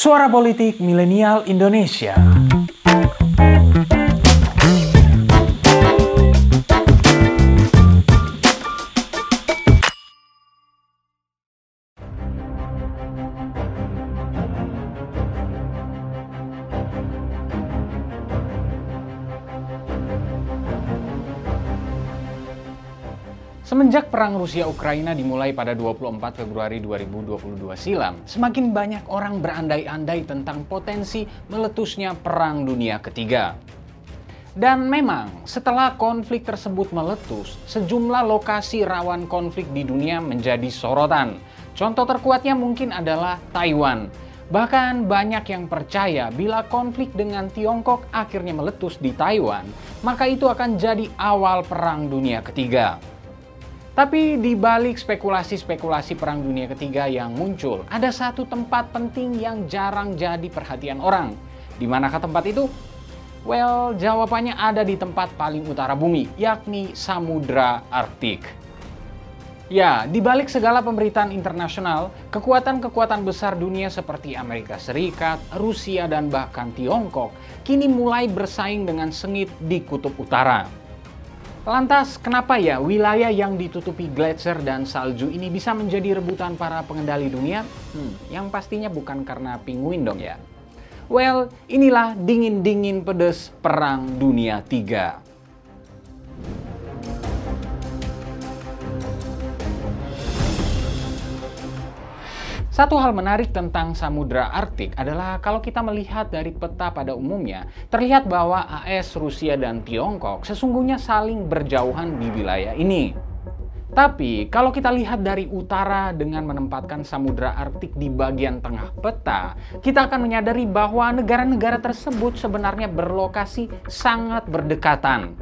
Suara Politik Milenial Indonesia. Semenjak perang Rusia-Ukraina dimulai pada 24 Februari 2022 silam, semakin banyak orang berandai-andai tentang potensi meletusnya Perang Dunia Ketiga. Dan memang, setelah konflik tersebut meletus, sejumlah lokasi rawan konflik di dunia menjadi sorotan. Contoh terkuatnya mungkin adalah Taiwan. Bahkan banyak yang percaya bila konflik dengan Tiongkok akhirnya meletus di Taiwan, maka itu akan jadi awal Perang Dunia Ketiga. Tapi di balik spekulasi-spekulasi Perang Dunia Ketiga yang muncul, ada satu tempat penting yang jarang jadi perhatian orang. Di manakah tempat itu? Well, jawabannya ada di tempat paling utara bumi, yakni Samudra Arktik. Ya, di balik segala pemberitaan internasional, kekuatan-kekuatan besar dunia seperti Amerika Serikat, Rusia, dan bahkan Tiongkok kini mulai bersaing dengan sengit di kutub utara. Lantas, kenapa ya wilayah yang ditutupi gletser dan salju ini bisa menjadi rebutan para pengendali dunia? Hmm, yang pastinya bukan karena penguin dong ya. Well, inilah dingin-dingin pedes Perang Dunia 3. Satu hal menarik tentang Samudra Arktik adalah kalau kita melihat dari peta pada umumnya, terlihat bahwa AS, Rusia, dan Tiongkok sesungguhnya saling berjauhan di wilayah ini. Tapi kalau kita lihat dari utara dengan menempatkan Samudra Arktik di bagian tengah peta, kita akan menyadari bahwa negara-negara tersebut sebenarnya berlokasi sangat berdekatan.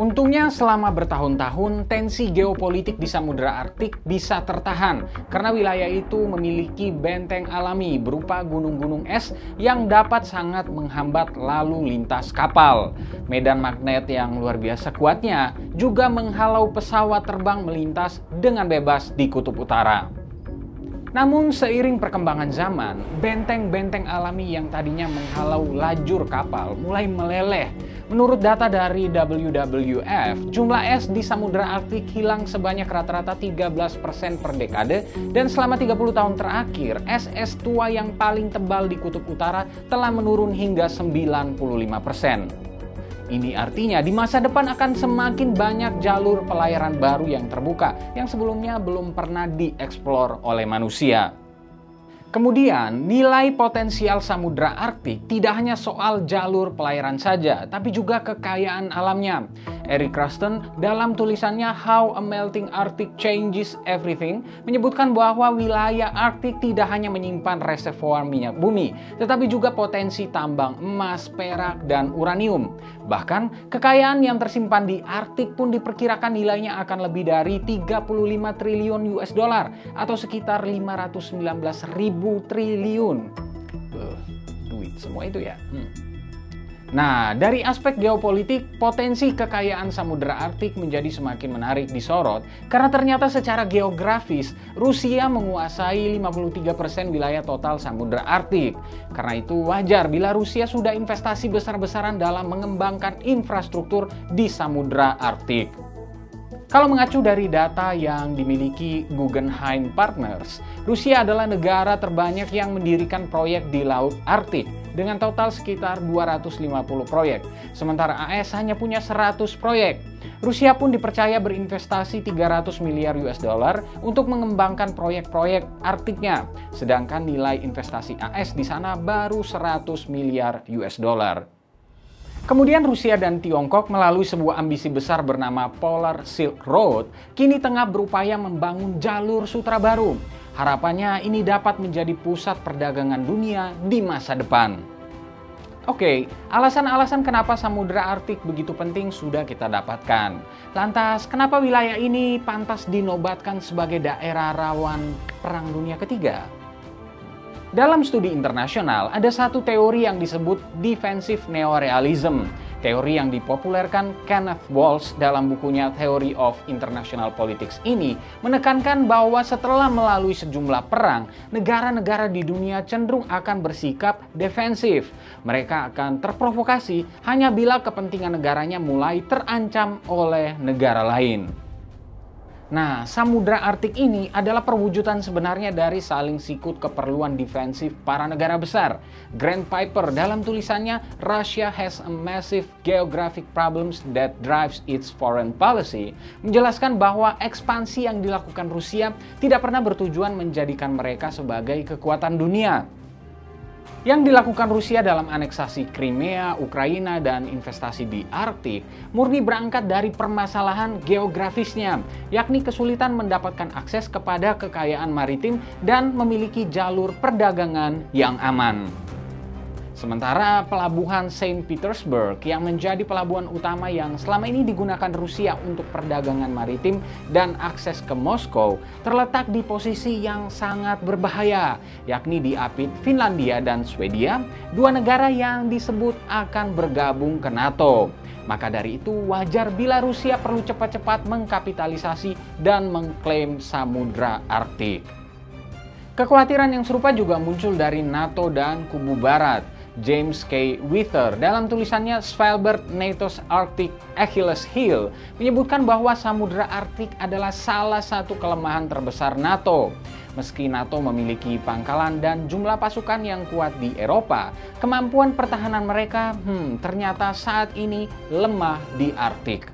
Untungnya selama bertahun-tahun tensi geopolitik di Samudra Arktik bisa tertahan karena wilayah itu memiliki benteng alami berupa gunung-gunung es yang dapat sangat menghambat lalu lintas kapal. Medan magnet yang luar biasa kuatnya juga menghalau pesawat terbang melintas dengan bebas di kutub utara. Namun seiring perkembangan zaman, benteng-benteng alami yang tadinya menghalau lajur kapal mulai meleleh Menurut data dari WWF, jumlah es di Samudra Arktik hilang sebanyak rata-rata 13% per dekade dan selama 30 tahun terakhir, es-es tua yang paling tebal di kutub utara telah menurun hingga 95%. Ini artinya di masa depan akan semakin banyak jalur pelayaran baru yang terbuka yang sebelumnya belum pernah dieksplor oleh manusia. Kemudian, nilai potensial Samudra Arktik tidak hanya soal jalur pelayaran saja, tapi juga kekayaan alamnya. Eric Kraston dalam tulisannya How a Melting Arctic Changes Everything menyebutkan bahwa wilayah Arktik tidak hanya menyimpan reservoir minyak bumi, tetapi juga potensi tambang emas, perak, dan uranium. Bahkan, kekayaan yang tersimpan di Arktik pun diperkirakan nilainya akan lebih dari 35 triliun US dollar atau sekitar 519 ribu triliun. Uh, duit semua itu ya. Hmm. Nah, dari aspek geopolitik, potensi kekayaan Samudra Arktik menjadi semakin menarik disorot karena ternyata secara geografis Rusia menguasai 53% wilayah total Samudra Arktik. Karena itu wajar bila Rusia sudah investasi besar-besaran dalam mengembangkan infrastruktur di Samudra Arktik. Kalau mengacu dari data yang dimiliki Guggenheim Partners, Rusia adalah negara terbanyak yang mendirikan proyek di Laut Arktik dengan total sekitar 250 proyek, sementara AS hanya punya 100 proyek. Rusia pun dipercaya berinvestasi 300 miliar US dollar untuk mengembangkan proyek-proyek Arktiknya, sedangkan nilai investasi AS di sana baru 100 miliar US dollar. Kemudian Rusia dan Tiongkok melalui sebuah ambisi besar bernama Polar Silk Road kini tengah berupaya membangun jalur sutra baru. Harapannya ini dapat menjadi pusat perdagangan dunia di masa depan. Oke, alasan-alasan kenapa Samudra Arktik begitu penting sudah kita dapatkan. Lantas, kenapa wilayah ini pantas dinobatkan sebagai daerah rawan Perang Dunia Ketiga? Dalam studi internasional, ada satu teori yang disebut defensive neorealism, Teori yang dipopulerkan Kenneth Walsh dalam bukunya Theory of International Politics ini menekankan bahwa setelah melalui sejumlah perang, negara-negara di dunia cenderung akan bersikap defensif. Mereka akan terprovokasi hanya bila kepentingan negaranya mulai terancam oleh negara lain. Nah, Samudra Arktik ini adalah perwujudan sebenarnya dari saling sikut keperluan defensif para negara besar. Grant Piper dalam tulisannya Russia has a massive geographic problems that drives its foreign policy menjelaskan bahwa ekspansi yang dilakukan Rusia tidak pernah bertujuan menjadikan mereka sebagai kekuatan dunia. Yang dilakukan Rusia dalam aneksasi Crimea, Ukraina, dan investasi di Arktik murni berangkat dari permasalahan geografisnya, yakni kesulitan mendapatkan akses kepada kekayaan maritim dan memiliki jalur perdagangan yang aman. Sementara pelabuhan Saint Petersburg yang menjadi pelabuhan utama yang selama ini digunakan Rusia untuk perdagangan maritim dan akses ke Moskow terletak di posisi yang sangat berbahaya, yakni di apit Finlandia dan Swedia, dua negara yang disebut akan bergabung ke NATO. Maka dari itu wajar bila Rusia perlu cepat-cepat mengkapitalisasi dan mengklaim Samudra Arktik. Kekhawatiran yang serupa juga muncul dari NATO dan kubu Barat James K. Wither dalam tulisannya Svalbard NATO's Arctic Achilles Heel menyebutkan bahwa Samudra Arktik adalah salah satu kelemahan terbesar NATO. Meski NATO memiliki pangkalan dan jumlah pasukan yang kuat di Eropa, kemampuan pertahanan mereka hmm, ternyata saat ini lemah di Arktik.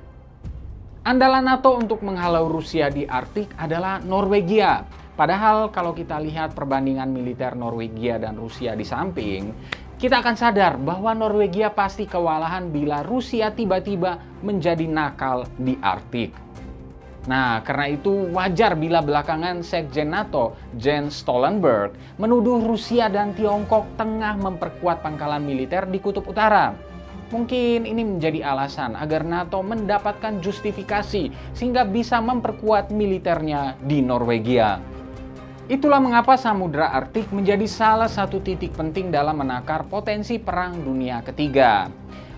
Andalan NATO untuk menghalau Rusia di Arktik adalah Norwegia. Padahal kalau kita lihat perbandingan militer Norwegia dan Rusia di samping, kita akan sadar bahwa Norwegia pasti kewalahan bila Rusia tiba-tiba menjadi nakal di Arktik. Nah, karena itu wajar bila belakangan Sekjen NATO, Jens Stoltenberg, menuduh Rusia dan Tiongkok tengah memperkuat pangkalan militer di Kutub Utara. Mungkin ini menjadi alasan agar NATO mendapatkan justifikasi sehingga bisa memperkuat militernya di Norwegia. Itulah mengapa Samudra Arktik menjadi salah satu titik penting dalam menakar potensi perang dunia ketiga.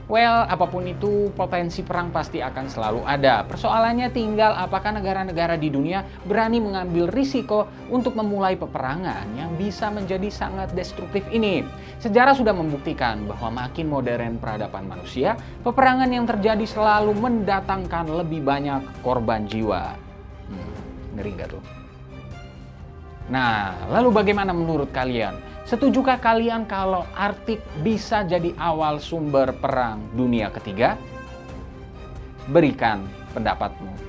Well, apa pun itu, potensi perang pasti akan selalu ada. Persoalannya tinggal apakah negara-negara di dunia berani mengambil risiko untuk memulai peperangan yang bisa menjadi sangat destruktif ini. Sejarah sudah membuktikan bahwa makin modern peradaban manusia, peperangan yang terjadi selalu mendatangkan lebih banyak korban jiwa. Hmm, ngeri gak tuh? Nah, lalu bagaimana menurut kalian? Setujukah kalian kalau Arktik bisa jadi awal sumber perang dunia ketiga? Berikan pendapatmu.